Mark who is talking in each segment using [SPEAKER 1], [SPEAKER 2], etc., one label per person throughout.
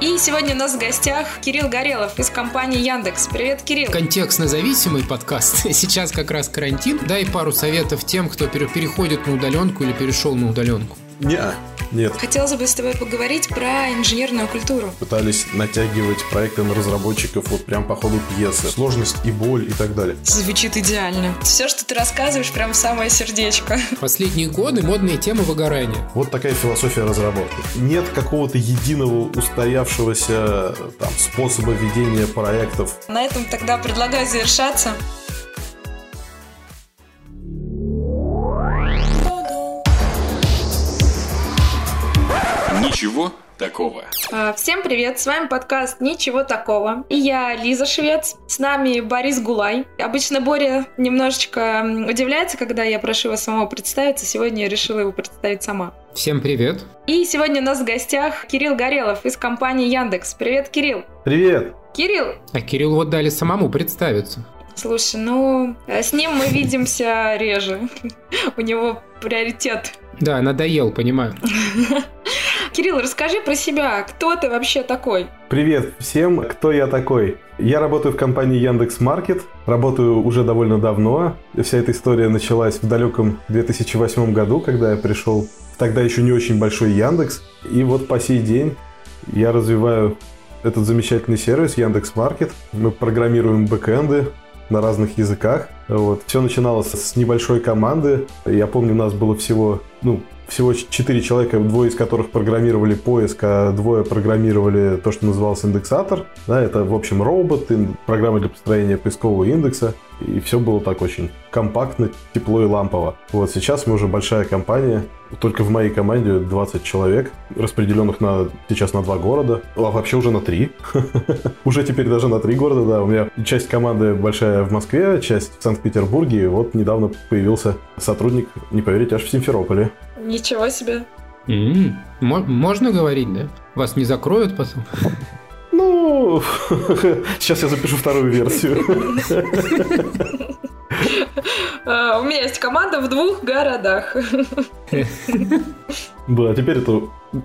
[SPEAKER 1] И сегодня у нас в гостях Кирилл Горелов из компании Яндекс. Привет, Кирилл.
[SPEAKER 2] Контекстно зависимый подкаст. Сейчас как раз карантин. Дай пару советов тем, кто переходит на удаленку или перешел на удаленку.
[SPEAKER 3] Не, нет.
[SPEAKER 1] Хотелось бы с тобой поговорить про инженерную культуру.
[SPEAKER 3] Пытались натягивать проекты на разработчиков вот прям по ходу пьесы. Сложность и боль и так далее.
[SPEAKER 1] Звучит идеально. Все, что ты рассказываешь, прям в самое сердечко.
[SPEAKER 2] Последние годы модные темы выгорания.
[SPEAKER 3] Вот такая философия разработки. Нет какого-то единого устоявшегося там, способа ведения проектов.
[SPEAKER 1] На этом тогда предлагаю завершаться.
[SPEAKER 4] Ничего такого.
[SPEAKER 1] А, Всем привет, с вами подкаст «Ничего такого». И я Лиза Швец, с нами Борис Гулай. Обычно Боря немножечко удивляется, когда я прошу его самого представиться. Сегодня я решила его представить сама.
[SPEAKER 2] Всем привет.
[SPEAKER 1] И сегодня у нас в гостях Кирилл Горелов из компании Яндекс. Привет, Кирилл.
[SPEAKER 3] Привет!
[SPEAKER 1] Кирилл,
[SPEAKER 2] А Кирилл вот дали самому представиться.
[SPEAKER 1] слушай, ну, э, с ним мы видимся реже. У него приоритет.
[SPEAKER 2] Да, надоел, понимаю.
[SPEAKER 1] Кирилл, расскажи про себя. Кто ты вообще такой?
[SPEAKER 3] Привет всем, кто я такой? Я работаю в компании Яндекс Маркет, работаю уже довольно давно. Вся эта история началась в далеком 2008 году, когда я пришел в тогда еще не очень большой Яндекс. И вот по сей день я развиваю этот замечательный сервис Яндекс Маркет. Мы программируем бэкэнды на разных языках. Вот. Все начиналось с небольшой команды. Я помню, у нас было всего, ну, всего четыре человека, двое из которых программировали поиск, а двое программировали то, что называлось индексатор. Да, это, в общем, робот, программа для построения поискового индекса. И все было так очень компактно, тепло и лампово. Вот сейчас мы уже большая компания. Только в моей команде 20 человек, распределенных на, сейчас на два города, а вообще уже на три. Уже теперь даже на три города, да. У меня часть команды большая в Москве, часть в Санкт-Петербурге. И Вот недавно появился сотрудник, не поверите, аж в Симферополе.
[SPEAKER 1] Ничего себе.
[SPEAKER 2] Можно говорить, да? Вас не закроют потом?
[SPEAKER 3] Ну, сейчас я запишу вторую версию.
[SPEAKER 1] Э, У меня есть команда в двух городах.
[SPEAKER 3] Да, а теперь это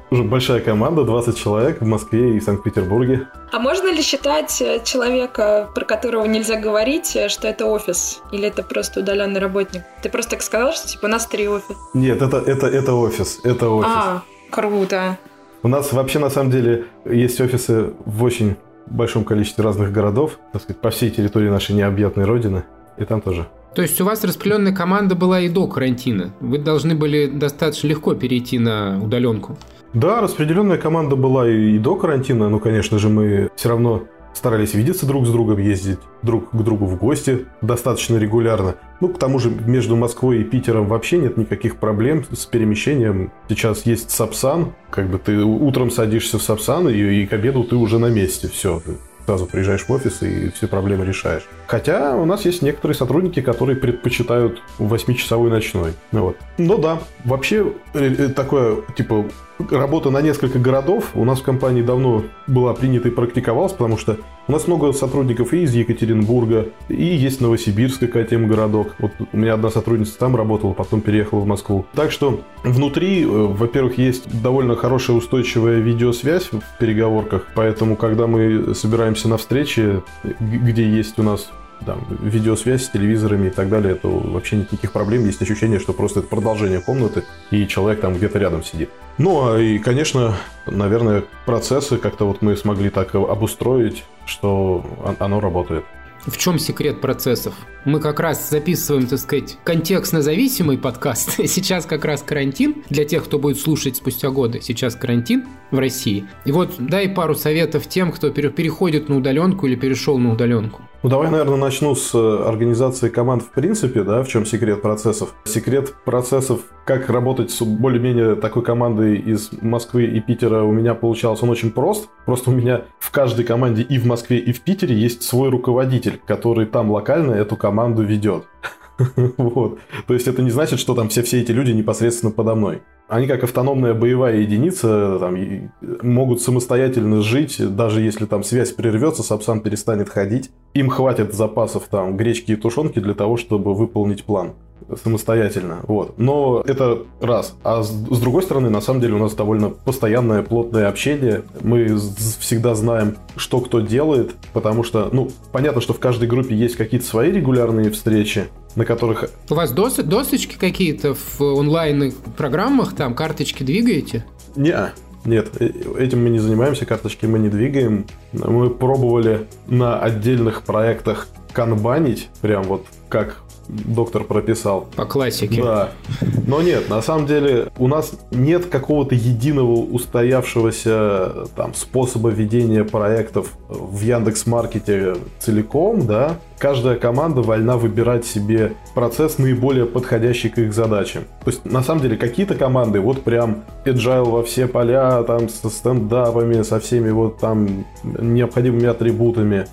[SPEAKER 3] уже большая команда, 20 человек в Москве и Санкт-Петербурге.
[SPEAKER 1] А можно ли считать э, человека, про которого нельзя говорить, э, что это офис? Или это просто удаленный работник? Ты просто так сказал, что типа у нас три офиса.
[SPEAKER 3] Нет, это, это, это офис, это офис.
[SPEAKER 1] А, круто.
[SPEAKER 3] У нас вообще на самом деле есть офисы в очень большом количестве разных городов, так сказать, по всей территории нашей необъятной родины. И там тоже.
[SPEAKER 2] То есть у вас распределенная команда была и до карантина. Вы должны были достаточно легко перейти на удаленку.
[SPEAKER 3] Да, распределенная команда была и до карантина, но, конечно же, мы все равно старались видеться друг с другом, ездить друг к другу в гости достаточно регулярно. Ну, к тому же, между Москвой и Питером вообще нет никаких проблем с перемещением. Сейчас есть Сапсан, как бы ты утром садишься в Сапсан, и, и к обеду ты уже на месте, все. Ты сразу приезжаешь в офис и все проблемы решаешь. Хотя у нас есть некоторые сотрудники, которые предпочитают 8-часовой ночной. Ну вот. Но да, вообще э, э, такое, типа, работа на несколько городов у нас в компании давно была принята и практиковалась, потому что у нас много сотрудников и из Екатеринбурга, и есть Новосибирск, как тем городок. Вот у меня одна сотрудница там работала, потом переехала в Москву. Так что внутри, э, во-первых, есть довольно хорошая устойчивая видеосвязь в переговорках, поэтому когда мы собираемся на встрече, г- где есть у нас там, видеосвязь с телевизорами и так далее, то вообще никаких проблем. Есть ощущение, что просто это продолжение комнаты, и человек там где-то рядом сидит. Ну, а и, конечно, наверное, процессы как-то вот мы смогли так обустроить, что он- оно работает.
[SPEAKER 2] В чем секрет процессов? Мы как раз записываем, так сказать, контекстно зависимый подкаст. Сейчас как раз карантин. Для тех, кто будет слушать спустя годы, сейчас карантин в России. И вот дай пару советов тем, кто пере- переходит на удаленку или перешел на удаленку.
[SPEAKER 3] Ну, давай, наверное, начну с э, организации команд в принципе, да, в чем секрет процессов. Секрет процессов, как работать с более-менее такой командой из Москвы и Питера у меня получался, он очень прост. Просто у меня в каждой команде и в Москве, и в Питере есть свой руководитель, который там локально эту команду ведет. Вот. То есть это не значит, что там все, все эти люди непосредственно подо мной. Они как автономная боевая единица там, могут самостоятельно жить, даже если там связь прервется, Сапсан перестанет ходить. Им хватит запасов там гречки и тушенки для того, чтобы выполнить план. самостоятельно. Вот. Но это раз. А с, с другой стороны, на самом деле, у нас довольно постоянное, плотное общение. Мы всегда знаем, что кто делает, потому что, ну, понятно, что в каждой группе есть какие-то свои регулярные встречи, на которых...
[SPEAKER 2] У вас дос досочки какие-то в онлайн-программах, там карточки двигаете?
[SPEAKER 3] Не, нет, э, этим мы не занимаемся, карточки мы не двигаем. Мы пробовали на отдельных проектах канбанить, прям вот как доктор прописал.
[SPEAKER 2] По классике.
[SPEAKER 3] Да. Но нет, на самом деле у нас нет какого-то единого устоявшегося там способа ведения проектов в Яндекс Маркете целиком, да. Каждая команда вольна выбирать себе процесс наиболее подходящий к их задачам. То есть, на самом деле, какие-то команды вот прям agile во все поля, там, со стендапами, со всеми вот там необходимыми атрибутами.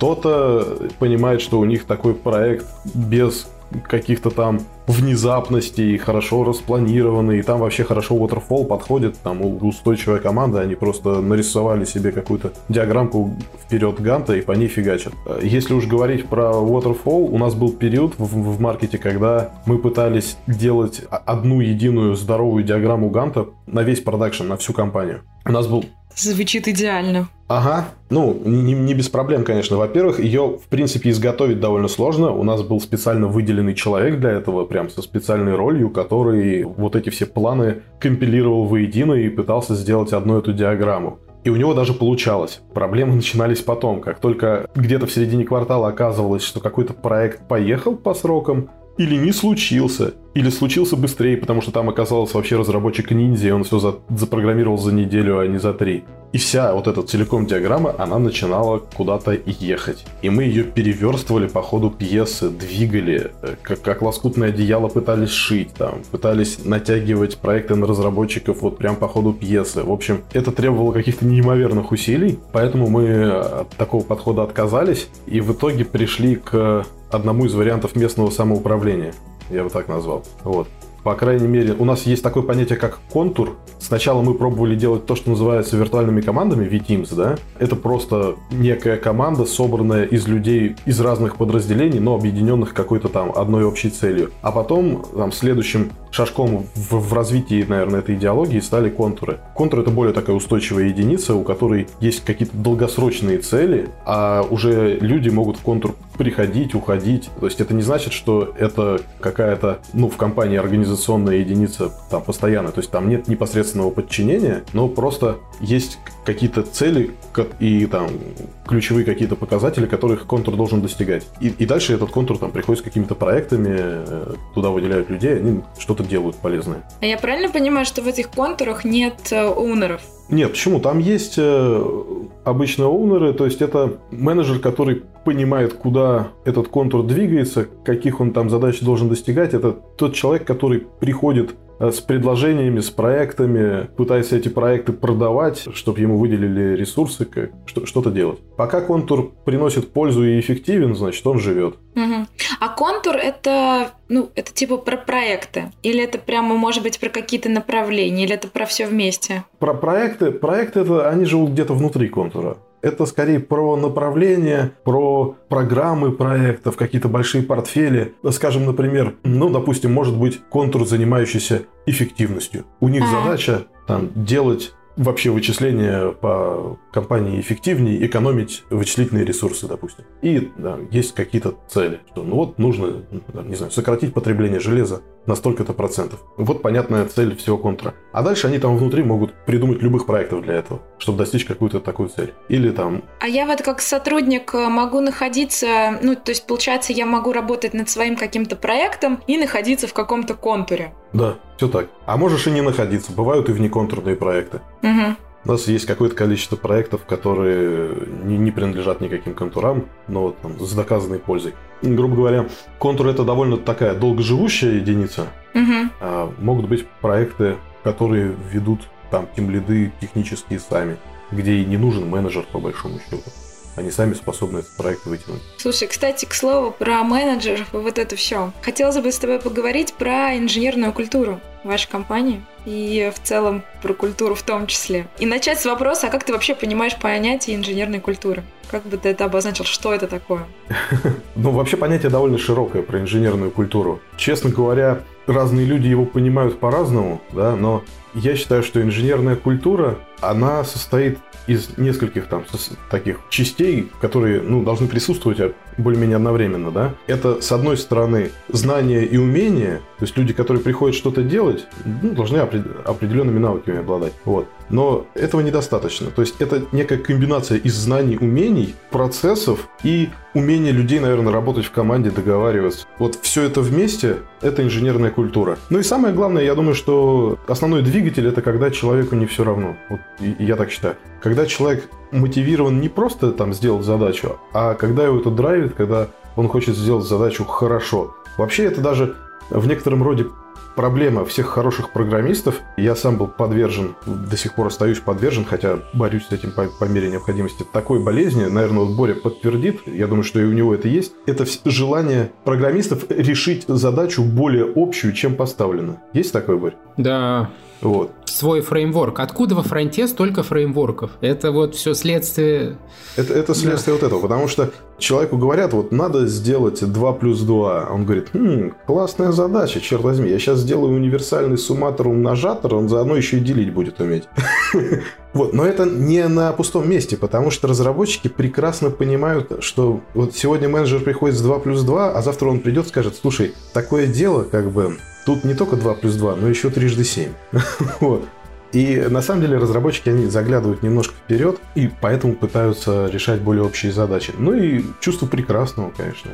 [SPEAKER 3] Кто-то понимает, что у них такой проект без каких-то там внезапностей, хорошо распланированный, и там вообще хорошо Waterfall подходит, там устойчивая команда, они просто нарисовали себе какую-то диаграммку вперед Ганта и по ней фигачат. Если уж говорить про Waterfall, у нас был период в, в маркете, когда мы пытались делать одну единую здоровую диаграмму Ганта на весь продакшн, на всю компанию. У нас был
[SPEAKER 1] Звучит идеально.
[SPEAKER 3] Ага. Ну, не, не без проблем, конечно. Во-первых, ее, в принципе, изготовить довольно сложно. У нас был специально выделенный человек для этого, прям со специальной ролью, который вот эти все планы компилировал воедино и пытался сделать одну эту диаграмму. И у него даже получалось. Проблемы начинались потом. Как только где-то в середине квартала оказывалось, что какой-то проект поехал по срокам, или не случился, или случился быстрее, потому что там оказался вообще разработчик ниндзя, и он все за, запрограммировал за неделю, а не за три. И вся вот эта целиком диаграмма, она начинала куда-то ехать. И мы ее переверстывали по ходу пьесы, двигали, э, как, как лоскутное одеяло пытались шить, там, пытались натягивать проекты на разработчиков вот прям по ходу пьесы. В общем, это требовало каких-то неимоверных усилий, поэтому мы от такого подхода отказались, и в итоге пришли к одному из вариантов местного самоуправления. Я бы так назвал. Вот. По крайней мере, у нас есть такое понятие, как контур. Сначала мы пробовали делать то, что называется виртуальными командами, VTeams, да? Это просто некая команда, собранная из людей из разных подразделений, но объединенных какой-то там одной общей целью. А потом, там, следующим шажком в, в развитии, наверное, этой идеологии стали контуры. Контур — это более такая устойчивая единица, у которой есть какие-то долгосрочные цели, а уже люди могут в контур приходить, уходить. То есть это не значит, что это какая-то, ну, в компании организационная единица там постоянно. То есть там нет непосредственного подчинения, но просто есть какие-то цели и там ключевые какие-то показатели, которых контур должен достигать. И, и дальше этот контур там приходит с какими-то проектами, э, туда выделяют людей, они что-то делают полезное.
[SPEAKER 1] А я правильно понимаю, что в этих контурах нет оунеров?
[SPEAKER 3] Нет, почему? Там есть э, обычно оунеры, то есть это менеджер, который понимает, куда этот контур двигается, каких он там задач должен достигать. Это тот человек, который приходит Э, с предложениями, с проектами, пытается эти проекты продавать, чтобы ему выделили ресурсы, как, что, что-то делать. Пока контур приносит пользу и эффективен, значит, он живет.
[SPEAKER 1] Угу. А контур это, ну, это типа про проекты? Или это прямо, может быть, про какие-то направления? Или это про все вместе?
[SPEAKER 3] Про проекты? Проекты, это, они живут где-то внутри контура. Это скорее про направление, про программы проектов, какие-то большие портфели. Скажем, например, ну, допустим, может быть контур, занимающийся эффективностью. У них а. задача там, делать вообще вычисления по компании эффективнее, экономить вычислительные ресурсы, допустим. И да, есть какие-то цели, что ну вот нужно, не знаю, сократить потребление железа на столько-то процентов. Вот понятная цель всего контура. А дальше они там внутри могут придумать любых проектов для этого, чтобы достичь какую-то такую цель. Или там...
[SPEAKER 1] А я вот как сотрудник э, могу находиться, ну, то есть, получается, я могу работать над своим каким-то проектом и находиться в каком-то контуре.
[SPEAKER 3] Да, все так. А можешь и не находиться. Бывают и внеконтурные проекты.
[SPEAKER 1] Угу.
[SPEAKER 3] У нас есть какое-то количество проектов, которые не, не принадлежат никаким контурам, но там, с доказанной пользой. Грубо говоря, контур это довольно такая долгоживущая единица.
[SPEAKER 1] Угу.
[SPEAKER 3] А могут быть проекты, которые ведут там тимлиды технические сами, где и не нужен менеджер по большому счету они сами способны этот проект вытянуть.
[SPEAKER 1] Слушай, кстати, к слову, про менеджеров и вот это все. Хотелось бы с тобой поговорить про инженерную культуру. Вашей компании и в целом про культуру в том числе. И начать с вопроса, а как ты вообще понимаешь понятие инженерной культуры? Как бы ты это обозначил? Что это такое?
[SPEAKER 3] Ну, вообще понятие довольно широкое про инженерную культуру. Честно говоря, разные люди его понимают по-разному, да, но я считаю, что инженерная культура, она состоит из нескольких там таких частей, которые ну, должны присутствовать а, более-менее одновременно, да, это, с одной стороны, знания и умения, то есть люди, которые приходят что-то делать, ну, должны определенными навыками обладать, вот. Но этого недостаточно. То есть это некая комбинация из знаний, умений, процессов и умения людей, наверное, работать в команде, договариваться. Вот все это вместе – это инженерная культура. Ну и самое главное, я думаю, что основной двигатель – это когда человеку не все равно. Вот я так считаю. Когда человек мотивирован не просто там сделать задачу, а когда его это драйвит, когда он хочет сделать задачу хорошо. Вообще это даже в некотором роде проблема всех хороших программистов. Я сам был подвержен, до сих пор остаюсь подвержен, хотя борюсь с этим по, по мере необходимости, такой болезни. Наверное, вот Боря подтвердит, я думаю, что и у него это есть. Это желание программистов решить задачу более общую, чем поставлено. Есть такой, Борь?
[SPEAKER 2] Да,
[SPEAKER 3] вот.
[SPEAKER 2] Свой фреймворк. Откуда во фронте столько фреймворков? Это вот все следствие...
[SPEAKER 3] Это, это следствие да. вот этого, потому что человеку говорят, вот надо сделать 2 плюс 2. Он говорит, хм, классная задача, черт возьми, я сейчас сделаю универсальный сумматор-умножатор, он заодно еще и делить будет уметь. Вот, но это не на пустом месте, потому что разработчики прекрасно понимают, что вот сегодня менеджер приходит с 2 плюс 2, а завтра он придет и скажет, слушай, такое дело, как бы, Тут не только 2 плюс 2, но еще трижды 7. вот. И на самом деле разработчики, они заглядывают немножко вперед и поэтому пытаются решать более общие задачи. Ну и чувство прекрасного, конечно.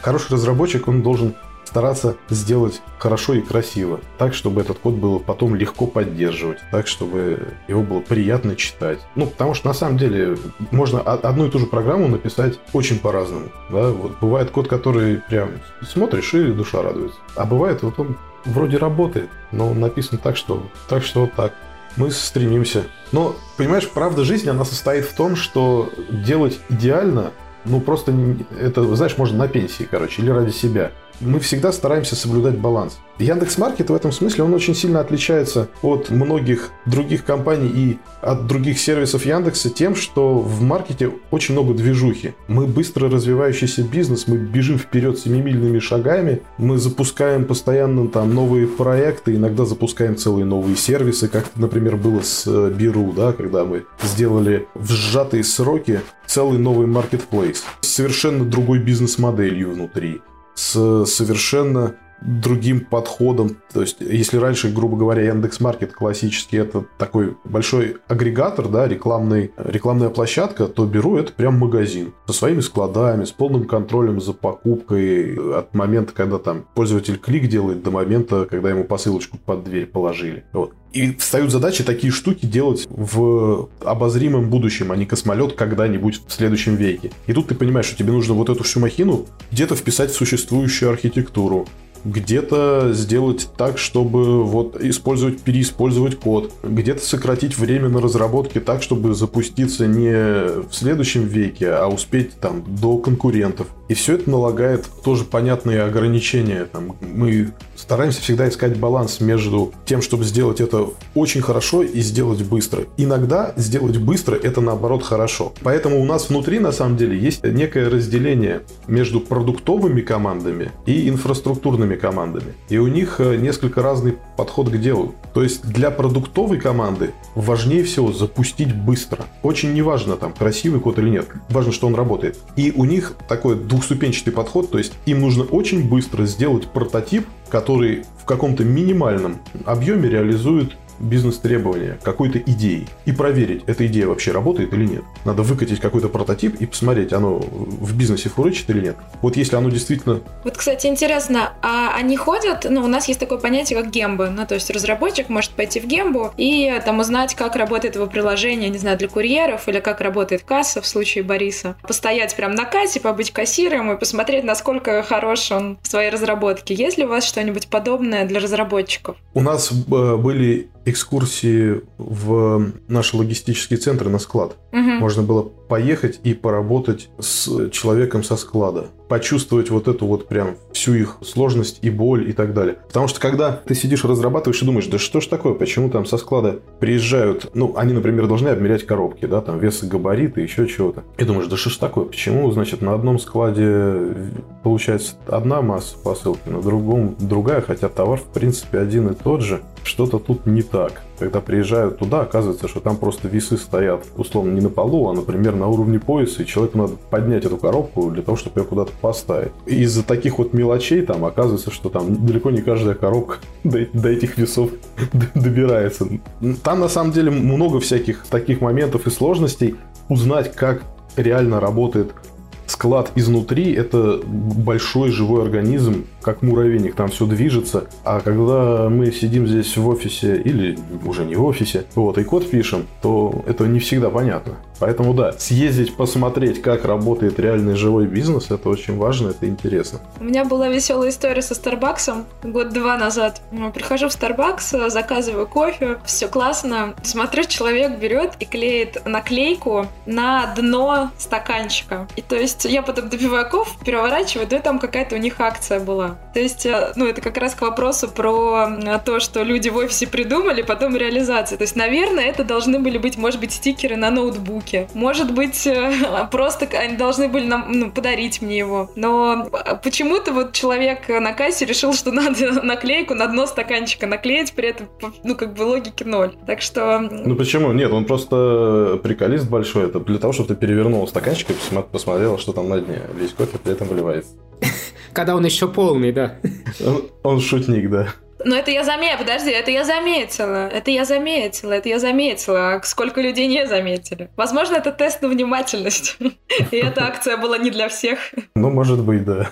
[SPEAKER 3] Хороший разработчик, он должен стараться сделать хорошо и красиво, так, чтобы этот код было потом легко поддерживать, так, чтобы его было приятно читать. Ну, потому что на самом деле можно одну и ту же программу написать очень по-разному. Да? Вот бывает код, который прям смотришь и душа радуется. А бывает вот он вроде работает, но написан так, что, так, что вот так. Мы стремимся. Но, понимаешь, правда жизни, она состоит в том, что делать идеально, ну, просто это, знаешь, можно на пенсии, короче, или ради себя мы всегда стараемся соблюдать баланс. Яндекс Маркет в этом смысле он очень сильно отличается от многих других компаний и от других сервисов Яндекса тем, что в маркете очень много движухи. Мы быстро развивающийся бизнес, мы бежим вперед семимильными шагами, мы запускаем постоянно там новые проекты, иногда запускаем целые новые сервисы, как, например, было с э, Биру, да, когда мы сделали в сжатые сроки целый новый маркетплейс с совершенно другой бизнес-моделью внутри с совершенно другим подходом. То есть, если раньше, грубо говоря, Яндекс Маркет классический это такой большой агрегатор, да, рекламный, рекламная площадка, то Беру это прям магазин со своими складами, с полным контролем за покупкой от момента, когда там пользователь клик делает, до момента, когда ему посылочку под дверь положили. Вот. И встают задачи такие штуки делать в обозримом будущем, а не космолет когда-нибудь в следующем веке. И тут ты понимаешь, что тебе нужно вот эту всю махину где-то вписать в существующую архитектуру, где-то сделать так, чтобы вот использовать, переиспользовать код, где-то сократить время на разработке так, чтобы запуститься не в следующем веке, а успеть там до конкурентов. И все это налагает тоже понятные ограничения. Там, мы стараемся всегда искать баланс между тем, чтобы сделать это очень хорошо и сделать быстро. Иногда сделать быстро это наоборот хорошо. Поэтому у нас внутри на самом деле есть некое разделение между продуктовыми командами и инфраструктурными командами. И у них э, несколько разный подход к делу. То есть для продуктовой команды важнее всего запустить быстро. Очень неважно там красивый код или нет. Важно, что он работает. И у них такой двухступенчатый подход, то есть им нужно очень быстро сделать прототип, который в каком-то минимальном объеме реализует бизнес-требования какой-то идеи и проверить, эта идея вообще работает или нет. Надо выкатить какой-то прототип и посмотреть, оно в бизнесе фурычит или нет. Вот если оно действительно...
[SPEAKER 1] Вот, кстати, интересно, а они ходят, ну, у нас есть такое понятие, как гембы, ну, то есть разработчик может пойти в гембу и там узнать, как работает его приложение, не знаю, для курьеров или как работает касса в случае Бориса. Постоять прям на кассе, побыть кассиром и посмотреть, насколько хорош он в своей разработке. Есть ли у вас что-нибудь подобное для разработчиков?
[SPEAKER 3] У нас э, были экскурсии в наши логистические центры на склад.
[SPEAKER 1] Угу.
[SPEAKER 3] Можно было поехать и поработать с человеком со склада. Почувствовать вот эту вот прям всю их сложность и боль и так далее. Потому что когда ты сидишь разрабатываешь и думаешь, да что ж такое, почему там со склада приезжают, ну, они, например, должны обмерять коробки, да, там весы, габариты, еще чего-то. И думаешь, да что ж такое, почему, значит, на одном складе получается одна масса посылки, на другом другая, хотя товар, в принципе, один и тот же. Что-то тут не так. Когда приезжают туда, оказывается, что там просто весы стоят, условно, не на полу, а, например, на уровне пояса, и человеку надо поднять эту коробку для того, чтобы ее куда-то поставить. Из-за таких вот мелочей там оказывается, что там далеко не каждая коробка до, до этих весов добирается. Там на самом деле много всяких таких моментов и сложностей. Узнать, как реально работает склад изнутри – это большой живой организм, как муравейник, там все движется. А когда мы сидим здесь в офисе или уже не в офисе, вот, и код пишем, то это не всегда понятно. Поэтому да, съездить, посмотреть, как работает реальный живой бизнес, это очень важно, это интересно.
[SPEAKER 1] У меня была веселая история со Старбаксом год-два назад. Прихожу в Starbucks, заказываю кофе, все классно. Смотрю, человек берет и клеит наклейку на дно стаканчика. И то есть я потом допиваю кофе, переворачиваю, да и там какая-то у них акция была. То есть, э, ну, это как раз к вопросу про то, что люди в офисе придумали, потом реализация. То есть, наверное, это должны были быть, может быть, стикеры на ноутбук руки. Может быть, э, просто они должны были нам ну, подарить мне его. Но почему-то вот человек на кассе решил, что надо наклейку на дно стаканчика наклеить, при этом, ну, как бы логики ноль. Так что...
[SPEAKER 3] Ну, почему? Нет, он просто приколист большой. Это для того, чтобы ты перевернул стаканчик и посмотрел, что там на дне. Весь кофе при этом выливается.
[SPEAKER 2] Когда он еще полный, да.
[SPEAKER 3] Он, он шутник, да.
[SPEAKER 1] Но это я заметила, подожди, это я заметила, это я заметила, это я заметила, а сколько людей не заметили. Возможно, это тест на внимательность, и эта акция была не для всех.
[SPEAKER 3] Ну, может быть, да.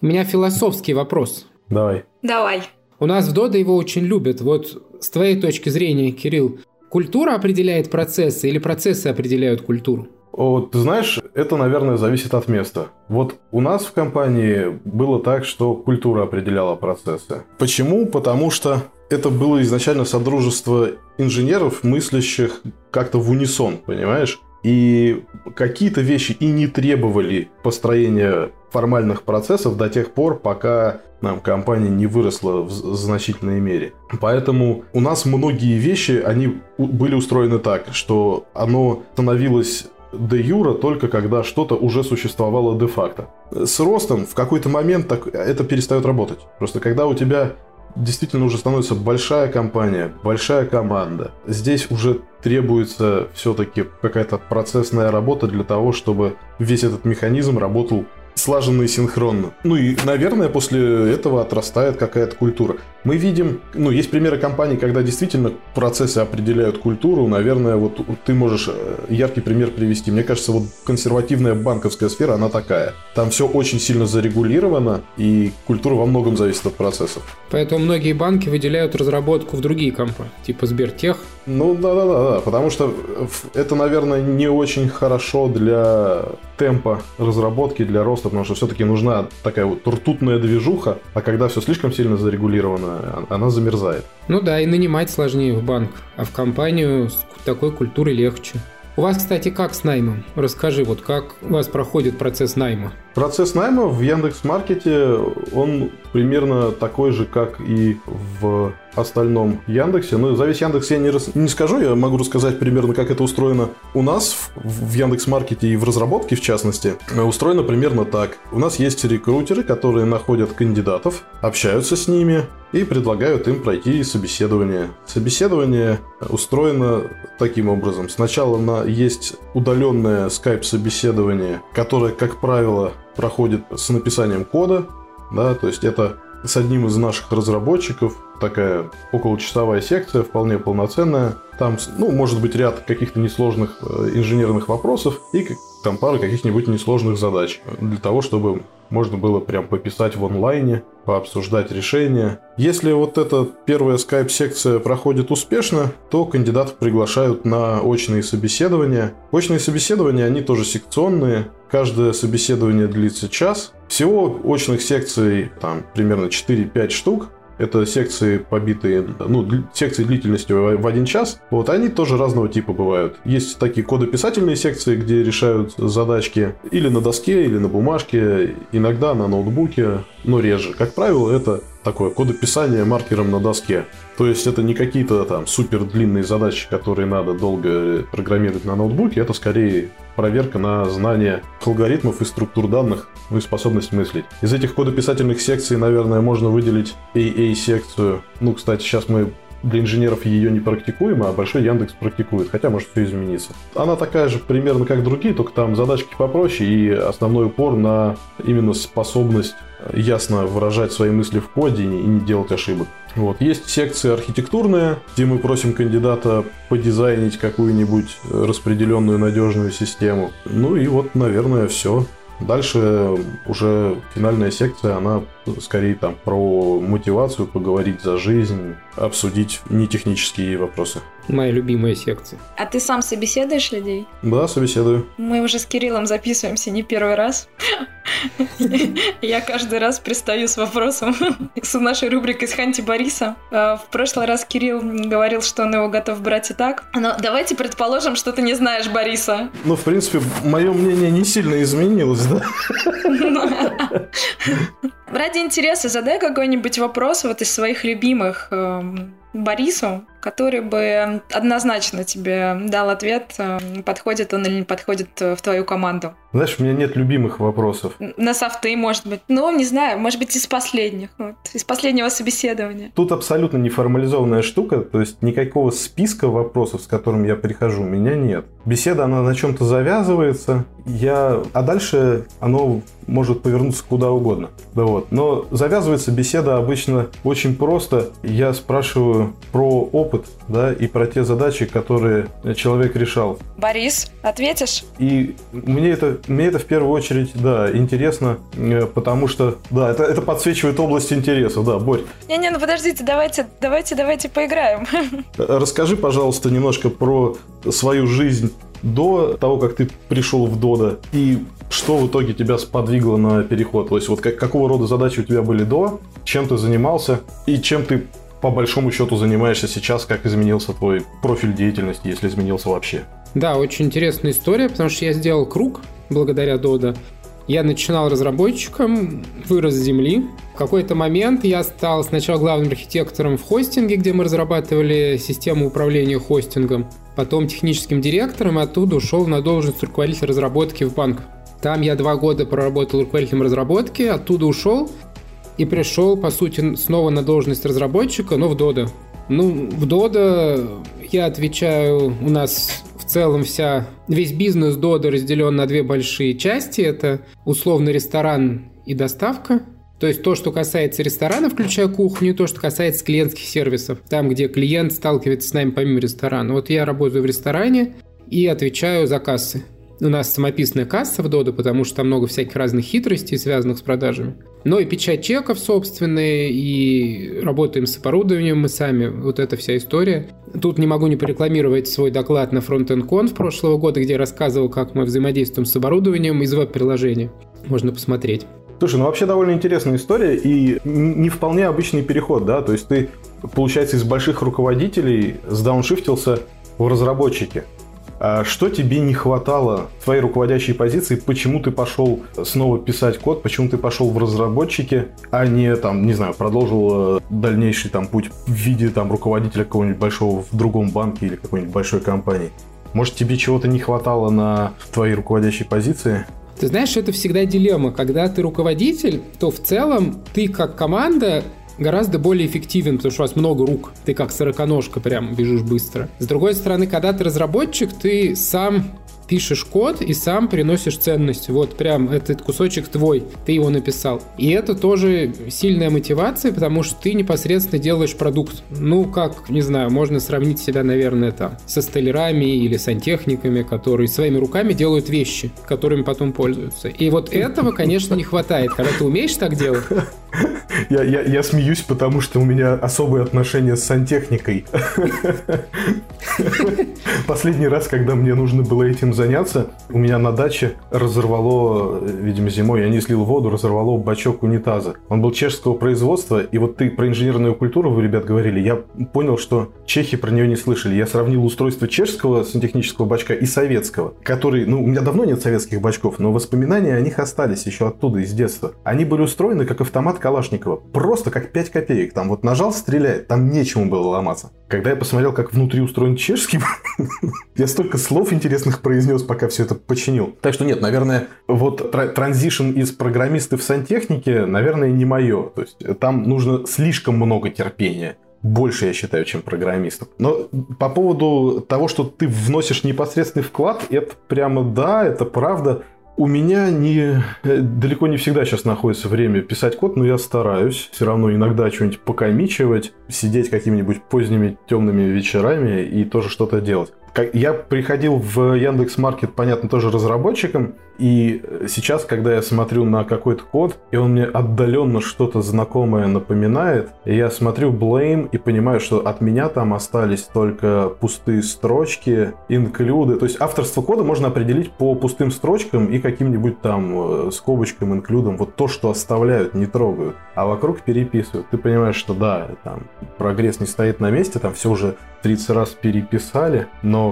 [SPEAKER 2] У меня философский вопрос.
[SPEAKER 3] Давай.
[SPEAKER 1] Давай.
[SPEAKER 2] У нас в Дода его очень любят. Вот с твоей точки зрения, Кирилл, культура определяет процессы или процессы определяют культуру?
[SPEAKER 3] Вот, ты знаешь, это, наверное, зависит от места. Вот у нас в компании было так, что культура определяла процессы. Почему? Потому что это было изначально содружество инженеров, мыслящих как-то в унисон, понимаешь? И какие-то вещи и не требовали построения формальных процессов до тех пор, пока нам компания не выросла в значительной мере. Поэтому у нас многие вещи, они были устроены так, что оно становилось де юра только когда что-то уже существовало де-факто. С ростом в какой-то момент так, это перестает работать. Просто когда у тебя действительно уже становится большая компания, большая команда, здесь уже требуется все-таки какая-то процессная работа для того, чтобы весь этот механизм работал слаженно и синхронно. Ну и, наверное, после этого отрастает какая-то культура. Мы видим, ну, есть примеры компаний, когда действительно процессы определяют культуру. Наверное, вот ты можешь э, яркий пример привести. Мне кажется, вот консервативная банковская сфера, она такая. Там все очень сильно зарегулировано, и культура во многом зависит от процессов.
[SPEAKER 2] Поэтому многие банки выделяют разработку в другие компании, типа Сбертех.
[SPEAKER 3] Ну да-да-да, да, потому что это, наверное, не очень хорошо для темпа разработки, для роста, потому что все-таки нужна такая вот ртутная движуха, а когда все слишком сильно зарегулировано, она замерзает.
[SPEAKER 2] Ну да, и нанимать сложнее в банк, а в компанию с такой культурой легче. У вас, кстати, как с наймом? Расскажи, вот как у вас проходит процесс найма?
[SPEAKER 3] Процесс найма в Яндекс.Маркете, он примерно такой же, как и в остальном Яндексе. Но за весь Яндекс я не, рас... не скажу, я могу рассказать примерно, как это устроено у нас в, в Яндекс.Маркете и в разработке, в частности. Устроено примерно так. У нас есть рекрутеры, которые находят кандидатов, общаются с ними и предлагают им пройти собеседование. Собеседование устроено таким образом. Сначала на, есть удаленное скайп-собеседование, которое, как правило, проходит с написанием кода, да, то есть это с одним из наших разработчиков, такая околочасовая секция, вполне полноценная. Там, ну, может быть, ряд каких-то несложных э, инженерных вопросов и там пара каких-нибудь несложных задач для того, чтобы можно было прям пописать в онлайне, пообсуждать решения. Если вот эта первая скайп-секция проходит успешно, то кандидатов приглашают на очные собеседования. Очные собеседования, они тоже секционные. Каждое собеседование длится час. Всего очных секций там примерно 4-5 штук. Это секции побитые, ну, секции длительностью в один час, вот, они тоже разного типа бывают. Есть такие кодописательные секции, где решают задачки или на доске, или на бумажке, иногда на ноутбуке, но реже. Как правило, это такое кодописание маркером на доске. То есть это не какие-то там супер длинные задачи, которые надо долго программировать на ноутбуке, это скорее проверка на знание алгоритмов и структур данных, ну и способность мыслить. Из этих кодописательных секций, наверное, можно выделить AA-секцию. Ну, кстати, сейчас мы для инженеров ее не практикуем, а Большой Яндекс практикует, хотя может все измениться. Она такая же примерно как другие, только там задачки попроще и основной упор на именно способность ясно выражать свои мысли в коде и не делать ошибок. Вот. Есть секции архитектурные, где мы просим кандидата подизайнить какую-нибудь распределенную надежную систему. Ну и вот, наверное, все. Дальше уже финальная секция, она скорее там про мотивацию, поговорить за жизнь, обсудить нетехнические вопросы.
[SPEAKER 2] Моя любимая секция.
[SPEAKER 1] А ты сам собеседуешь людей?
[SPEAKER 3] Да, собеседую.
[SPEAKER 1] Мы уже с Кириллом записываемся не первый раз. Я каждый раз пристаю с вопросом с нашей рубрикой с Ханти Бориса. А, в прошлый раз Кирилл говорил, что он его готов брать и так. Но давайте предположим, что ты не знаешь Бориса.
[SPEAKER 3] Ну, в принципе, мое мнение не сильно изменилось, да?
[SPEAKER 1] Ради интереса задай какой-нибудь вопрос вот из своих любимых эм, Борису, который бы однозначно тебе дал ответ, э, подходит он или не подходит э, в твою команду.
[SPEAKER 3] Знаешь, у меня нет любимых вопросов.
[SPEAKER 1] На софты, может быть. Ну, не знаю, может быть, из последних. Вот, из последнего собеседования.
[SPEAKER 3] Тут абсолютно неформализованная штука, то есть никакого списка вопросов, с которым я прихожу, у меня нет. Беседа, она на чем-то завязывается, я... а дальше оно может повернуться куда угодно. Да вот. Но завязывается беседа обычно очень просто. Я спрашиваю про опыт, да, и про те задачи, которые человек решал.
[SPEAKER 1] Борис, ответишь?
[SPEAKER 3] И мне это, мне это в первую очередь, да, интересно, э, потому что, да, это, это подсвечивает область интереса, да, Борь.
[SPEAKER 1] Не-не, ну подождите, давайте, давайте, давайте поиграем.
[SPEAKER 3] Расскажи, пожалуйста, немножко про свою жизнь до того, как ты пришел в Дода, и что в итоге тебя сподвигло на переход? То есть вот как, какого рода задачи у тебя были до, чем ты занимался и чем ты по большому счету занимаешься сейчас, как изменился твой профиль деятельности, если изменился вообще?
[SPEAKER 2] Да, очень интересная история, потому что я сделал круг благодаря Дода. Я начинал разработчиком, вырос с земли. В какой-то момент я стал сначала главным архитектором в хостинге, где мы разрабатывали систему управления хостингом, потом техническим директором, и оттуда ушел на должность руководителя разработки в банк. Там я два года проработал руководителем разработки, оттуда ушел и пришел, по сути, снова на должность разработчика, но в Dodo. Ну, в Dodo я отвечаю, у нас целом вся, весь бизнес Дода разделен на две большие части. Это условно ресторан и доставка. То есть то, что касается ресторана, включая кухню, то, что касается клиентских сервисов. Там, где клиент сталкивается с нами помимо ресторана. Вот я работаю в ресторане и отвечаю за кассы. У нас самописная касса в Доду, потому что там много всяких разных хитростей, связанных с продажами. Но и печать чеков собственные, и работаем с оборудованием мы сами. Вот эта вся история. Тут не могу не порекламировать свой доклад на FrontEndConf прошлого года, где я рассказывал, как мы взаимодействуем с оборудованием из веб-приложения. Можно посмотреть.
[SPEAKER 3] Слушай, ну вообще довольно интересная история и не вполне обычный переход, да? То есть ты, получается, из больших руководителей сдауншифтился в разработчики. А что тебе не хватало в твоей руководящей позиции? Почему ты пошел снова писать код? Почему ты пошел в разработчики, а не там, не знаю, продолжил э, дальнейший там путь в виде там руководителя какого-нибудь большого в другом банке или какой-нибудь большой компании? Может, тебе чего-то не хватало на твоей руководящей позиции?
[SPEAKER 2] Ты знаешь, это всегда дилемма. Когда ты руководитель, то в целом ты как команда гораздо более эффективен, потому что у вас много рук. Ты как сороконожка прям бежишь быстро. С другой стороны, когда ты разработчик, ты сам пишешь код и сам приносишь ценность. Вот прям этот кусочек твой, ты его написал. И это тоже сильная мотивация, потому что ты непосредственно делаешь продукт. Ну, как, не знаю, можно сравнить себя, наверное, там со столярами или сантехниками, которые своими руками делают вещи, которыми потом пользуются. И вот этого, конечно, не хватает. Когда ты умеешь так делать,
[SPEAKER 3] Я, я, я смеюсь, потому что у меня особые отношения с сантехникой. Последний раз, когда мне нужно было этим заняться, у меня на даче разорвало, видимо, зимой, я не слил воду, разорвало бачок унитаза. Он был чешского производства, и вот ты про инженерную культуру, вы, ребят, говорили, я понял, что чехи про нее не слышали. Я сравнил устройство чешского сантехнического бачка и советского, который, ну, у меня давно нет советских бачков, но воспоминания о них остались еще оттуда, из детства. Они были устроены как автомат Калашникова. Просто как 5 копеек. Там вот нажал, стреляет. Там нечему было ломаться. Когда я посмотрел, как внутри устроен чешский, я столько слов интересных произнес, пока все это починил. Так что нет, наверное, вот транзишн из программиста в сантехнике, наверное, не мое. То есть там нужно слишком много терпения больше, я считаю, чем программистов. Но по поводу того, что ты вносишь непосредственный вклад, это прямо да, это правда. У меня не, э, далеко не всегда сейчас находится время писать код, но я стараюсь все равно иногда что-нибудь покомичивать, сидеть какими-нибудь поздними темными вечерами и тоже что-то делать. Я приходил в Яндекс Маркет, понятно, тоже разработчиком, и сейчас, когда я смотрю на какой-то код, и он мне отдаленно что-то знакомое напоминает, я смотрю blame и понимаю, что от меня там остались только пустые строчки, инклюды. То есть авторство кода можно определить по пустым строчкам и каким-нибудь там э, скобочкам, инклюдам. Вот то, что оставляют, не трогают, а вокруг переписывают. Ты понимаешь, что да, там прогресс не стоит на месте, там все уже 30 раз переписали, но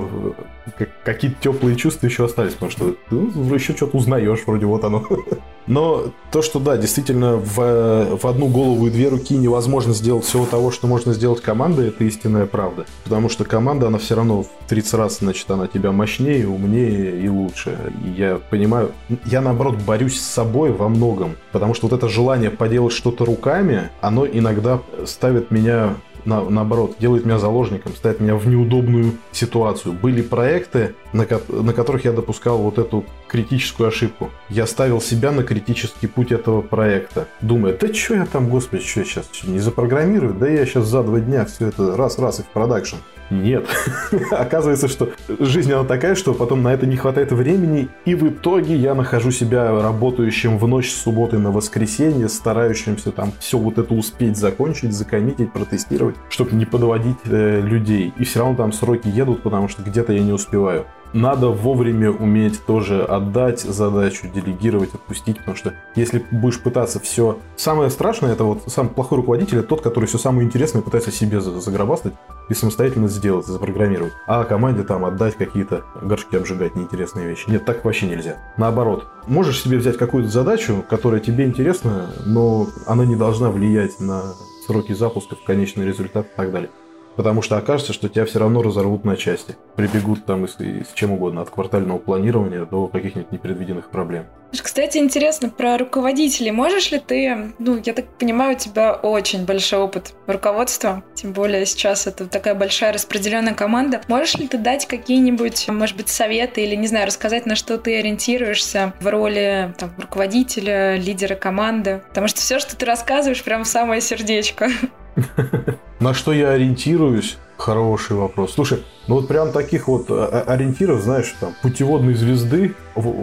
[SPEAKER 3] какие-то теплые чувства еще остались, потому что ну, еще что-то узнаешь, вроде вот оно. Но то, что да, действительно в, в одну голову и две руки невозможно сделать всего того, что можно сделать командой, это истинная правда. Потому что команда, она все равно в 30 раз, значит, она тебя мощнее, умнее и лучше. И я понимаю, я наоборот борюсь с собой во многом. Потому что вот это желание поделать что-то руками, оно иногда ставит меня на, наоборот, делает меня заложником, ставит меня в неудобную ситуацию. Были проекты, на, на которых я допускал вот эту критическую ошибку. Я ставил себя на критический путь этого проекта, думая, да что я там, господи, что я сейчас не запрограммирую, да я сейчас за два дня все это раз-раз и в продакшн. Нет. Оказывается, что жизнь она такая, что потом на это не хватает времени, и в итоге я нахожу себя работающим в ночь с субботы на воскресенье, старающимся там все вот это успеть закончить, закоммитить, протестировать, чтобы не подводить э, людей. И все равно там сроки едут, потому что где-то я не успеваю надо вовремя уметь тоже отдать задачу, делегировать, отпустить, потому что если будешь пытаться все... Самое страшное, это вот самый плохой руководитель, это тот, который все самое интересное пытается себе загробастать и самостоятельно сделать, запрограммировать. А команде там отдать какие-то горшки обжигать неинтересные вещи. Нет, так вообще нельзя. Наоборот, можешь себе взять какую-то задачу, которая тебе интересна, но она не должна влиять на сроки запуска, конечный результат и так далее. Потому что окажется, что тебя все равно разорвут на части. Прибегут там из, из чем угодно, от квартального планирования до каких-нибудь непредвиденных проблем.
[SPEAKER 1] Кстати, интересно про руководителей. Можешь ли ты, ну, я так понимаю, у тебя очень большой опыт руководства, тем более сейчас это такая большая распределенная команда. Можешь ли ты дать какие-нибудь, может быть, советы или, не знаю, рассказать, на что ты ориентируешься в роли там, руководителя, лидера команды? Потому что все, что ты рассказываешь, прям в самое сердечко.
[SPEAKER 3] На что я ориентируюсь? Хороший вопрос. Слушай, ну вот прям таких вот а, а, ориентиров, знаешь, там, путеводной звезды,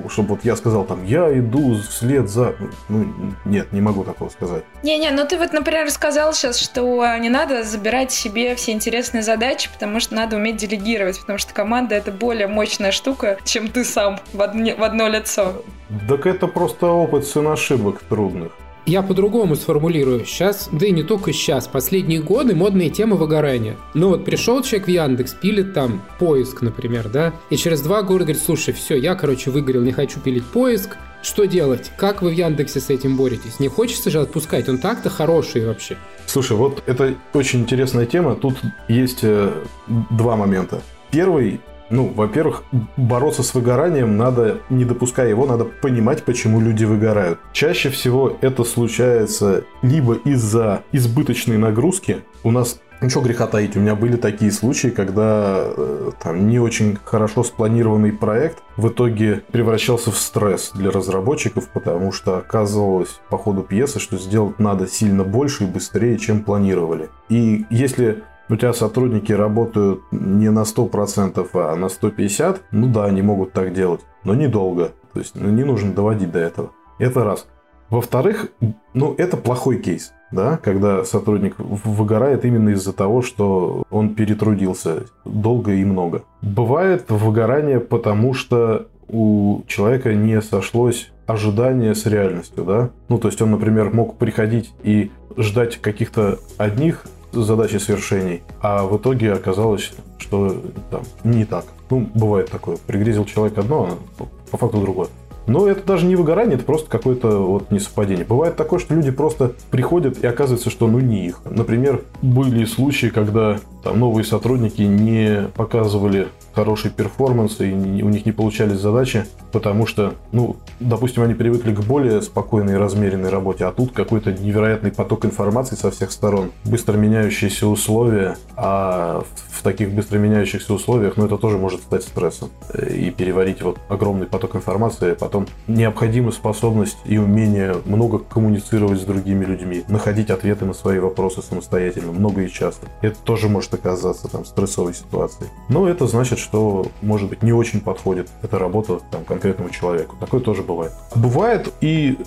[SPEAKER 3] чтобы вот я сказал там, я иду вслед за... Ну, нет, не могу такого сказать.
[SPEAKER 1] Не-не, ну ты вот, например, сказал сейчас, что не надо забирать себе все интересные задачи, потому что надо уметь делегировать, потому что команда это более мощная штука, чем ты сам в, одни, в одно лицо.
[SPEAKER 3] Так это просто опыт сын ошибок трудных.
[SPEAKER 2] Я по-другому сформулирую. Сейчас, да и не только сейчас, последние годы модные темы выгорания. Ну вот пришел человек в Яндекс, пилит там поиск, например, да, и через два года говорит, слушай, все, я, короче, выгорел, не хочу пилить поиск, что делать? Как вы в Яндексе с этим боретесь? Не хочется же отпускать, он так-то хороший вообще.
[SPEAKER 3] Слушай, вот это очень интересная тема. Тут есть э, два момента. Первый ну, во-первых, бороться с выгоранием надо, не допуская его, надо понимать, почему люди выгорают. Чаще всего это случается либо из-за избыточной нагрузки. У нас Ничего греха таить, у меня были такие случаи, когда э, там не очень хорошо спланированный проект в итоге превращался в стресс для разработчиков, потому что оказывалось по ходу пьесы, что сделать надо сильно больше и быстрее, чем планировали. И если у тебя сотрудники работают не на 100%, а на 150%, ну да, они могут так делать, но недолго. То есть ну, не нужно доводить до этого. Это раз. Во-вторых, ну, это плохой кейс, да, когда сотрудник выгорает именно из-за того, что он перетрудился долго и много. Бывает выгорание, потому что у человека не сошлось ожидание с реальностью, да? Ну, то есть он, например, мог приходить и ждать каких-то одних задач и свершений, а в итоге оказалось, что там не так. Ну, бывает такое. Пригрезил человек одно, а по факту другое. Но это даже не выгорание, это просто какое-то вот несовпадение. Бывает такое, что люди просто приходят и оказывается, что ну не их. Например, были случаи, когда там новые сотрудники не показывали хороший перформанс, и у них не получались задачи, потому что, ну, допустим, они привыкли к более спокойной и размеренной работе, а тут какой-то невероятный поток информации со всех сторон, быстро меняющиеся условия, а в таких быстро меняющихся условиях, ну, это тоже может стать стрессом. И переварить вот огромный поток информации, потом необходима способность и умение много коммуницировать с другими людьми, находить ответы на свои вопросы самостоятельно, много и часто. Это тоже может оказаться там стрессовой ситуацией. Но это значит, что, может быть, не очень подходит эта работа там, конкретному человеку. Такое тоже бывает. Бывает и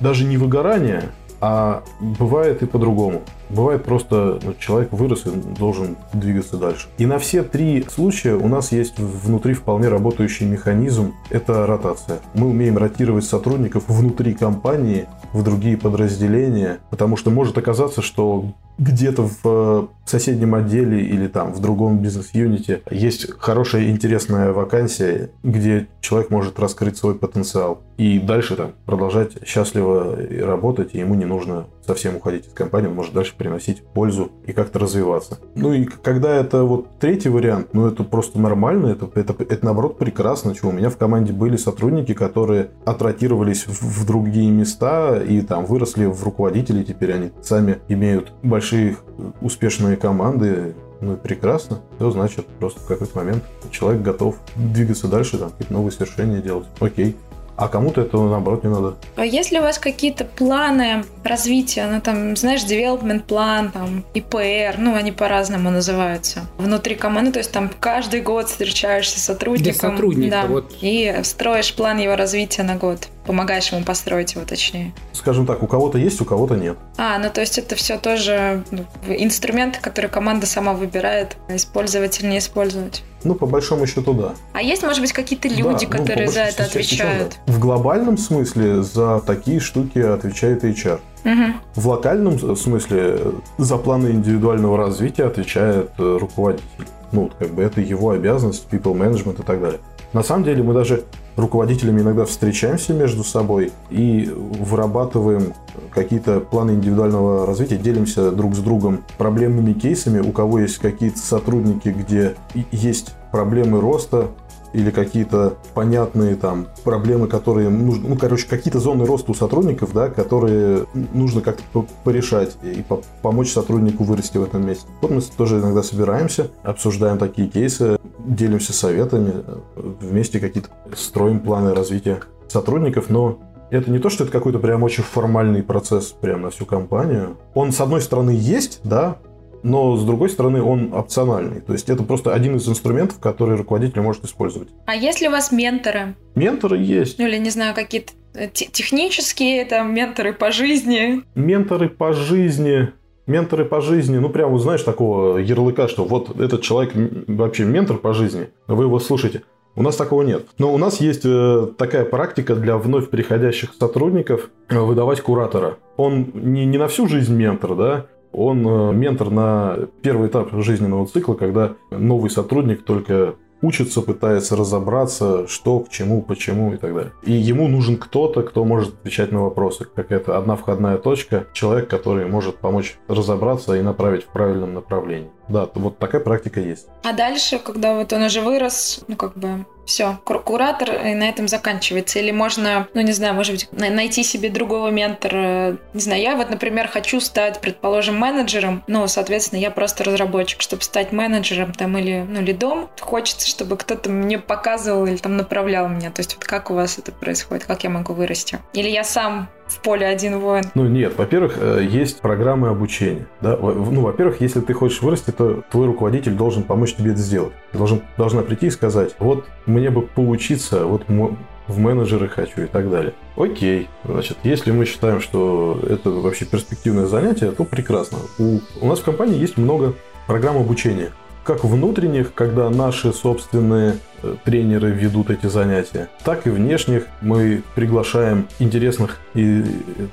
[SPEAKER 3] даже не выгорание, а бывает и по-другому. Бывает просто ну, человек вырос и должен двигаться дальше. И на все три случая у нас есть внутри вполне работающий механизм. Это ротация. Мы умеем ротировать сотрудников внутри компании в другие подразделения, потому что может оказаться, что где-то в э, соседнем отделе или там в другом бизнес-юните есть хорошая интересная вакансия, где человек может раскрыть свой потенциал и дальше там продолжать счастливо работать, и ему не нужно совсем уходить из компании, он может дальше приносить пользу и как-то развиваться. Ну и когда это вот третий вариант, ну это просто нормально, это, это, это наоборот прекрасно. Чего у меня в команде были сотрудники, которые отротировались в, в другие места и там выросли в руководители, теперь они сами имеют большие успешные команды, ну и прекрасно. Все значит, просто в какой-то момент человек готов двигаться дальше, там какие-то новые свершения делать. Окей а кому-то этого, наоборот, не надо.
[SPEAKER 1] А если у вас какие-то планы развития, ну, там, знаешь, development план, там, ИПР, ну, они по-разному называются, внутри команды, то есть там каждый год встречаешься с сотрудником.
[SPEAKER 2] Для сотрудника,
[SPEAKER 1] да,
[SPEAKER 2] вот.
[SPEAKER 1] И строишь план его развития на год помогаешь ему построить его точнее.
[SPEAKER 3] Скажем так, у кого-то есть, у кого-то нет.
[SPEAKER 1] А, ну то есть это все тоже ну, инструменты, которые команда сама выбирает, использовать или не использовать.
[SPEAKER 3] Ну, по большому счету, да.
[SPEAKER 1] А есть, может быть, какие-то люди, да, ну, которые за это отвечают?
[SPEAKER 3] Да. В глобальном смысле за такие штуки отвечает HR. Угу. В локальном смысле за планы индивидуального развития отвечает э, руководитель. Ну, как бы это его обязанность, people management и так далее. На самом деле мы даже руководителями иногда встречаемся между собой и вырабатываем какие-то планы индивидуального развития, делимся друг с другом проблемными кейсами, у кого есть какие-то сотрудники, где есть проблемы роста, или какие-то понятные там проблемы, которые нужно, ну, короче, какие-то зоны роста у сотрудников, да, которые нужно как-то порешать и по помочь сотруднику вырасти в этом месте. Вот мы тоже иногда собираемся, обсуждаем такие кейсы, делимся советами, вместе какие-то строим планы развития сотрудников, но это не то, что это какой-то прям очень формальный процесс прямо на всю компанию. Он, с одной стороны, есть, да, но с другой стороны он опциональный. То есть это просто один из инструментов, который руководитель может использовать.
[SPEAKER 1] А есть ли у вас менторы?
[SPEAKER 3] Менторы есть.
[SPEAKER 1] Ну или, не знаю, какие-то э, технические там менторы по жизни?
[SPEAKER 3] Менторы по жизни менторы по жизни, ну, прямо, знаешь, такого ярлыка, что вот этот человек вообще ментор по жизни, вы его слушаете. У нас такого нет. Но у нас есть э, такая практика для вновь приходящих сотрудников э, выдавать куратора. Он не, не на всю жизнь ментор, да, он э, ментор на первый этап жизненного цикла, когда новый сотрудник только учится, пытается разобраться, что, к чему, почему и так далее. И ему нужен кто-то, кто может отвечать на вопросы. Как это одна входная точка, человек, который может помочь разобраться и направить в правильном направлении. Да, вот такая практика есть.
[SPEAKER 1] А дальше, когда вот он уже вырос, ну как бы все, куратор и на этом заканчивается. Или можно, ну не знаю, может быть, найти себе другого ментора. Не знаю, я вот, например, хочу стать, предположим, менеджером, ну, соответственно, я просто разработчик. Чтобы стать менеджером там или, ну, лидом, хочется, чтобы кто-то мне показывал или там направлял меня. То есть вот как у вас это происходит, как я могу вырасти? Или я сам в поле один воин?
[SPEAKER 3] Ну нет, во-первых, э, есть программы обучения. Да? Ну, во-первых, если ты хочешь вырасти, то твой руководитель должен помочь тебе это сделать. Ты должен, должна прийти и сказать, вот мне бы поучиться, вот в менеджеры хочу и так далее. Окей, значит, если мы считаем, что это вообще перспективное занятие, то прекрасно. У, у нас в компании есть много программ обучения как внутренних, когда наши собственные тренеры ведут эти занятия, так и внешних мы приглашаем интересных и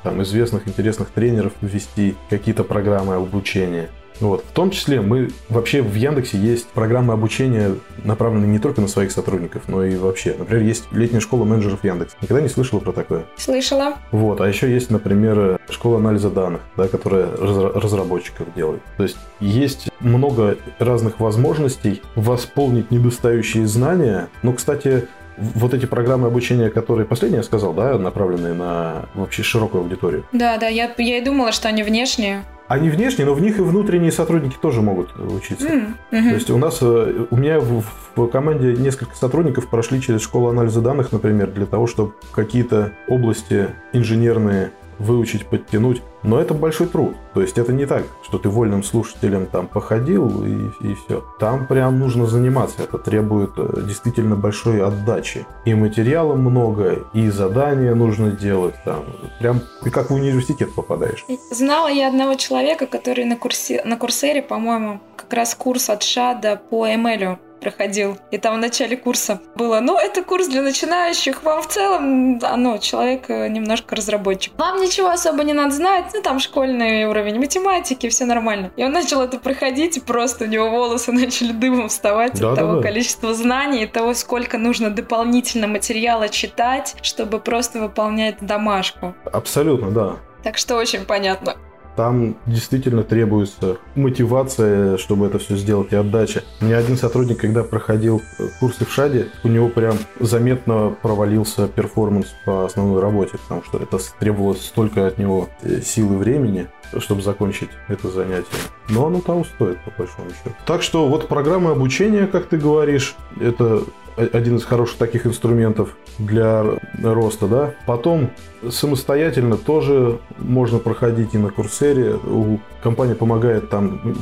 [SPEAKER 3] там, известных интересных тренеров ввести какие-то программы обучения. Вот. В том числе мы вообще в Яндексе есть программы обучения, направленные не только на своих сотрудников, но и вообще. Например, есть летняя школа менеджеров Яндекс. Никогда не слышала про такое?
[SPEAKER 1] Слышала.
[SPEAKER 3] Вот. А еще есть, например, школа анализа данных, да, которая разработчиков делает. То есть есть много разных возможностей восполнить недостающие знания. Но, кстати, вот эти программы обучения, которые последние я сказал, да, направленные на вообще широкую аудиторию.
[SPEAKER 1] Да, да, я, я и думала, что они внешние.
[SPEAKER 3] Они внешние, но в них и внутренние сотрудники тоже могут учиться. Mm-hmm. То есть у нас, э, у меня в, в команде несколько сотрудников прошли через школу анализа данных, например, для того, чтобы какие-то области инженерные выучить, подтянуть. Но это большой труд. То есть это не так, что ты вольным слушателем там походил и, и все. Там прям нужно заниматься. Это требует э, действительно большой отдачи. И материала много, и задания нужно делать. Там. Прям ты как в университет попадаешь.
[SPEAKER 1] Знала я одного человека, который на, курсе, на курсере, по-моему, как раз курс от Шада по ML проходил. И там в начале курса было, ну, это курс для начинающих, вам в целом, да, ну, человек э, немножко разработчик. Вам ничего особо не надо знать, ну, там школьный уровень математики, все нормально. И он начал это проходить, и просто у него волосы начали дымом вставать да, от того да. количества знаний, и того, сколько нужно дополнительно материала читать, чтобы просто выполнять домашку.
[SPEAKER 3] Абсолютно, да.
[SPEAKER 1] Так что очень понятно.
[SPEAKER 3] Там действительно требуется мотивация, чтобы это все сделать, и отдача. У меня один сотрудник, когда проходил курсы в ШАДе, у него прям заметно провалился перформанс по основной работе, потому что это требовалось столько от него э, силы времени, чтобы закончить это занятие. Но оно того стоит, по большому счету. Так что вот программа обучения, как ты говоришь, это один из хороших таких инструментов для роста, да. Потом самостоятельно тоже можно проходить и на Курсере. У компании помогает там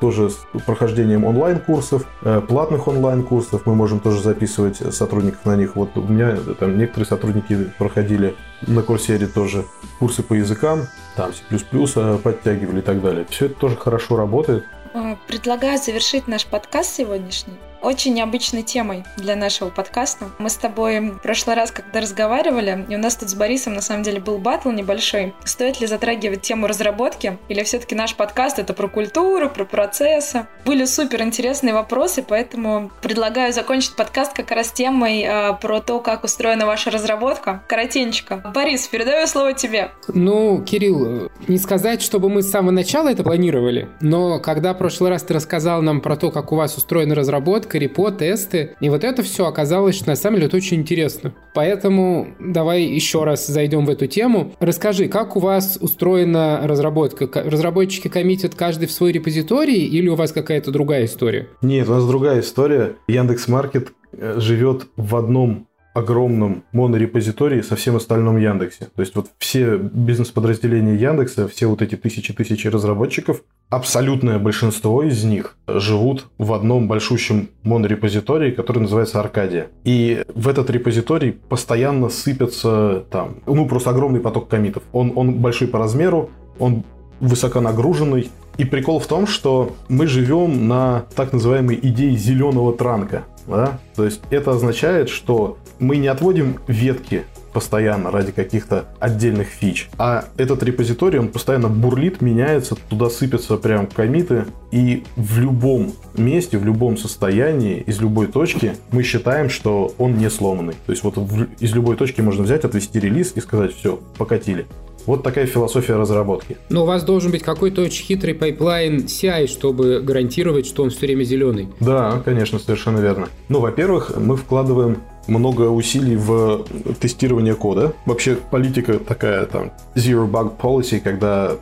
[SPEAKER 3] тоже с прохождением онлайн-курсов, э, платных онлайн-курсов. Мы можем тоже записывать сотрудников на них. Вот у меня там некоторые сотрудники проходили на Курсере тоже курсы по языкам, там C++ э, подтягивали и так далее. Все это тоже хорошо работает.
[SPEAKER 1] Э, предлагаю завершить наш подкаст сегодняшний очень необычной темой для нашего подкаста. Мы с тобой в прошлый раз, когда разговаривали, и у нас тут с Борисом на самом деле был батл небольшой, стоит ли затрагивать тему разработки, или все-таки наш подкаст это про культуру, про процессы. Были супер интересные вопросы, поэтому предлагаю закончить подкаст как раз темой э, про то, как устроена ваша разработка. Коротенько. Борис, передаю слово тебе.
[SPEAKER 2] Ну, Кирилл, не сказать, чтобы мы с самого начала это планировали, но когда в прошлый раз ты рассказал нам про то, как у вас устроена разработка, разработка, репо, тесты. И вот это все оказалось, на самом деле очень интересно. Поэтому давай еще раз зайдем в эту тему. Расскажи, как у вас устроена разработка? Разработчики коммитят каждый в свой репозиторий или у вас какая-то другая история?
[SPEAKER 3] Нет, у нас другая история. Яндекс.Маркет э, живет в одном огромном монорепозитории со всем остальным Яндексе. То есть вот все бизнес-подразделения Яндекса, все вот эти тысячи-тысячи разработчиков, абсолютное большинство из них живут в одном большущем монорепозитории, который называется Аркадия. И в этот репозиторий постоянно сыпятся там, ну просто огромный поток комитов. Он, он большой по размеру, он высоконагруженный. И прикол в том, что мы живем на так называемой идее зеленого транка. Да? То есть это означает, что мы не отводим ветки постоянно ради каких-то отдельных фич. А этот репозиторий, он постоянно бурлит, меняется, туда сыпятся прям комиты, и в любом месте, в любом состоянии, из любой точки мы считаем, что он не сломанный. То есть вот в, из любой точки можно взять, отвести релиз и сказать, все, покатили. Вот такая философия разработки.
[SPEAKER 2] Но у вас должен быть какой-то очень хитрый пайплайн CI, чтобы гарантировать, что он все время зеленый.
[SPEAKER 3] Да, конечно, совершенно верно. Ну, во-первых, мы вкладываем много усилий в тестирование кода. Вообще политика такая там zero bug policy, когда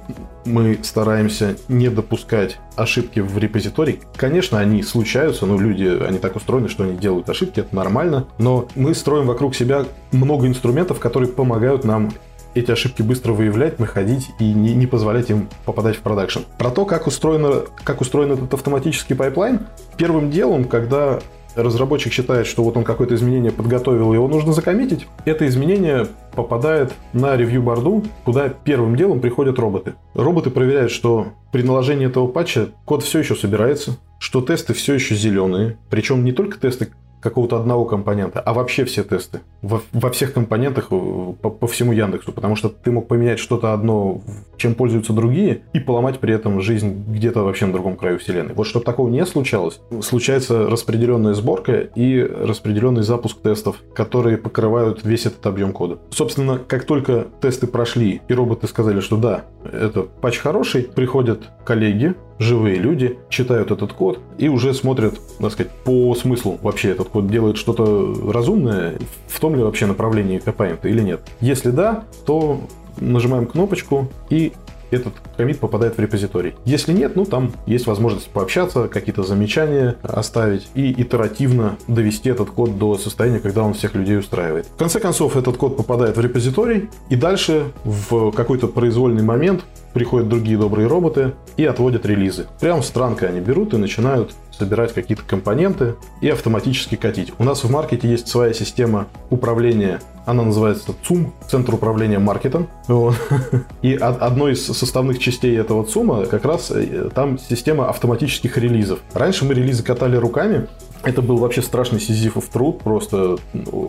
[SPEAKER 3] мы стараемся не допускать ошибки в репозитории. Конечно, они случаются, но люди, они так устроены, что они делают ошибки, это нормально. Но мы строим вокруг себя много инструментов, которые помогают нам эти ошибки быстро выявлять, находить и не, не позволять им попадать в продакшн. Про то, как, устроено, как устроен этот автоматический пайплайн, первым делом, когда разработчик считает, что вот он какое-то изменение подготовил, его нужно закоммитить, это изменение попадает на ревью-борду, куда первым делом приходят роботы. Роботы проверяют, что при наложении этого патча код все еще собирается, что тесты все еще зеленые, причем не только тесты какого-то одного компонента, а вообще все тесты. Во, во всех компонентах э, по, по всему Яндексу. Потому что ты мог поменять что-то одно, чем пользуются другие, и поломать при этом жизнь где-то вообще на другом краю вселенной. Вот чтобы такого не случалось, случается распределенная сборка и распределенный запуск тестов, которые покрывают весь этот объем кода. Собственно, как только тесты прошли и роботы сказали, что да, это патч хороший, приходят коллеги, живые люди читают этот код и уже смотрят, так сказать, по смыслу вообще этот код делает что-то разумное, в том ли вообще направлении копаем или нет. Если да, то нажимаем кнопочку и этот комит попадает в репозиторий. Если нет, ну там есть возможность пообщаться, какие-то замечания оставить и итеративно довести этот код до состояния, когда он всех людей устраивает. В конце концов, этот код попадает в репозиторий, и дальше в какой-то произвольный момент приходят другие добрые роботы и отводят релизы. Прям с транка они берут и начинают собирать какие-то компоненты и автоматически катить. У нас в маркете есть своя система управления, она называется ЦУМ, Центр управления маркетом. И одной из составных частей этого ЦУМа как раз э, там система автоматических релизов. Раньше мы релизы катали руками, это был вообще страшный сизифов труд, просто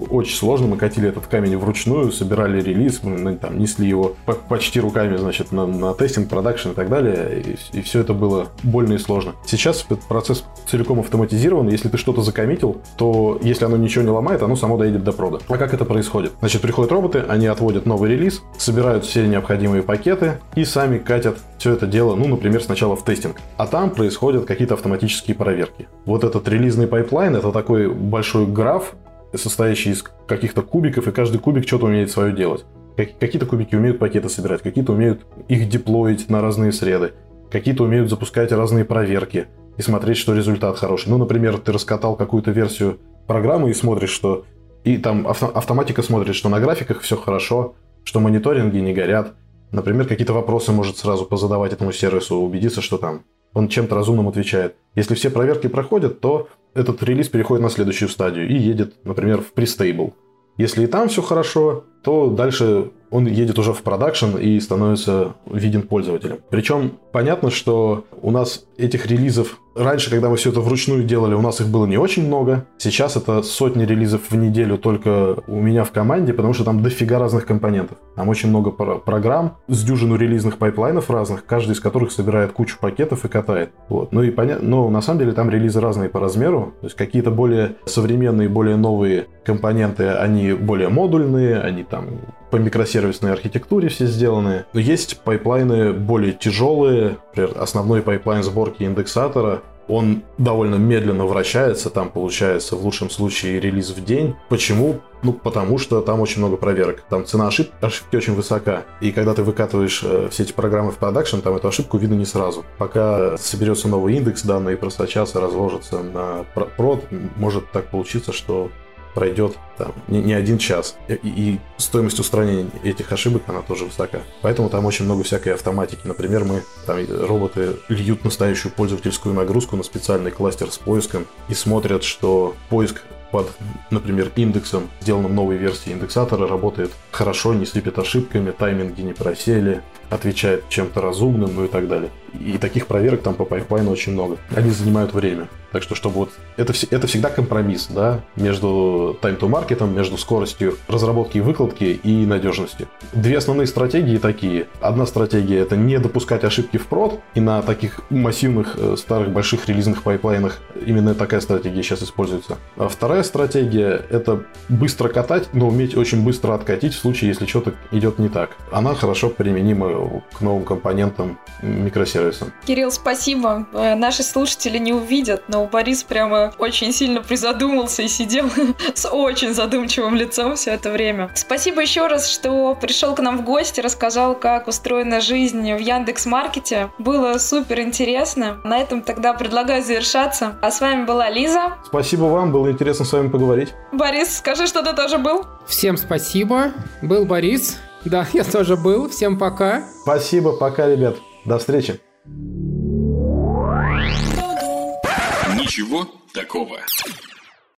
[SPEAKER 3] очень сложно. Мы катили этот камень вручную, собирали релиз, мы ну, там, несли его почти руками, значит, на, на тестинг, продакшн и так далее, и, и все это было больно и сложно. Сейчас этот процесс целиком автоматизирован, если ты что-то закоммитил, то если оно ничего не ломает, оно само доедет до прода. А как это происходит? Значит, приходят роботы, они отводят новый релиз, собирают все необходимые пакеты и сами катят все это дело, ну, например, сначала в тестинг. А там происходят какие-то автоматические проверки. Вот этот релизный пайп пайплайн это такой большой граф, состоящий из каких-то кубиков, и каждый кубик что-то умеет свое делать. Какие-то кубики умеют пакеты собирать, какие-то умеют их деплоить на разные среды, какие-то умеют запускать разные проверки и смотреть, что результат хороший. Ну, например, ты раскатал какую-то версию программы и смотришь, что... И там автоматика смотрит, что на графиках все хорошо, что мониторинги не горят. Например, какие-то вопросы может сразу позадавать этому сервису, убедиться, что там он чем-то разумным отвечает. Если все проверки проходят, то этот релиз переходит на следующую стадию и едет, например, в пристейбл. Если и там все хорошо, то дальше он едет уже в продакшн и становится виден пользователям. Причем понятно, что у нас этих релизов раньше, когда мы все это вручную делали, у нас их было не очень много. Сейчас это сотни релизов в неделю только у меня в команде, потому что там дофига разных компонентов. Там очень много программ с дюжину релизных пайплайнов разных, каждый из которых собирает кучу пакетов и катает. Вот. Ну и понятно, но на самом деле там релизы разные по размеру. То есть какие-то более современные, более новые компоненты, они более модульные, они там по микросервисной архитектуре все сделаны. Есть пайплайны более тяжелые, например, основной пайплайн сборки индексатора, он довольно медленно вращается, там получается в лучшем случае релиз в день. Почему? Ну, потому что там очень много проверок. Там цена ошибки, ошибки очень высока. И когда ты выкатываешь э, все эти программы в продакшн, там эту ошибку видно не сразу. Пока соберется новый индекс, данные просочатся, разложатся на прод, может так получиться, что пройдет там не, не один час. И, и стоимость устранения этих ошибок, она тоже высока. Поэтому там очень много всякой автоматики. Например, мы там роботы льют настоящую пользовательскую нагрузку на специальный кластер с поиском и смотрят, что поиск под, например, индексом, сделанным новой версии индексатора, работает хорошо, не слепит ошибками, тайминги не просели, отвечает чем-то разумным, ну и так далее. И таких проверок там по пайплайну очень много. Они занимают время. Так что, чтобы вот это, это всегда компромисс, да, между time to market, между скоростью разработки и выкладки и надежностью. Две основные стратегии такие. Одна стратегия это не допускать ошибки в прод, и на таких массивных э, старых больших релизных пайплайнах именно такая стратегия сейчас используется. А вторая стратегия это быстро катать, но уметь очень быстро откатить в случае, если что-то идет не так. Она хорошо применима к новым компонентам микросервисам.
[SPEAKER 1] Кирилл, спасибо. Э, наши слушатели не увидят, но Борис прямо очень сильно призадумался и сидел с очень задумчивым лицом все это время. Спасибо еще раз, что пришел к нам в гости, рассказал, как устроена жизнь в Яндекс Маркете. Было супер интересно. На этом тогда предлагаю завершаться. А с вами была Лиза.
[SPEAKER 3] Спасибо вам, было интересно с вами поговорить.
[SPEAKER 1] Борис, скажи, что ты тоже был.
[SPEAKER 2] Всем спасибо. Был Борис. Да, я тоже был. Всем пока.
[SPEAKER 3] Спасибо, пока, ребят. До встречи.
[SPEAKER 4] Ничего такого.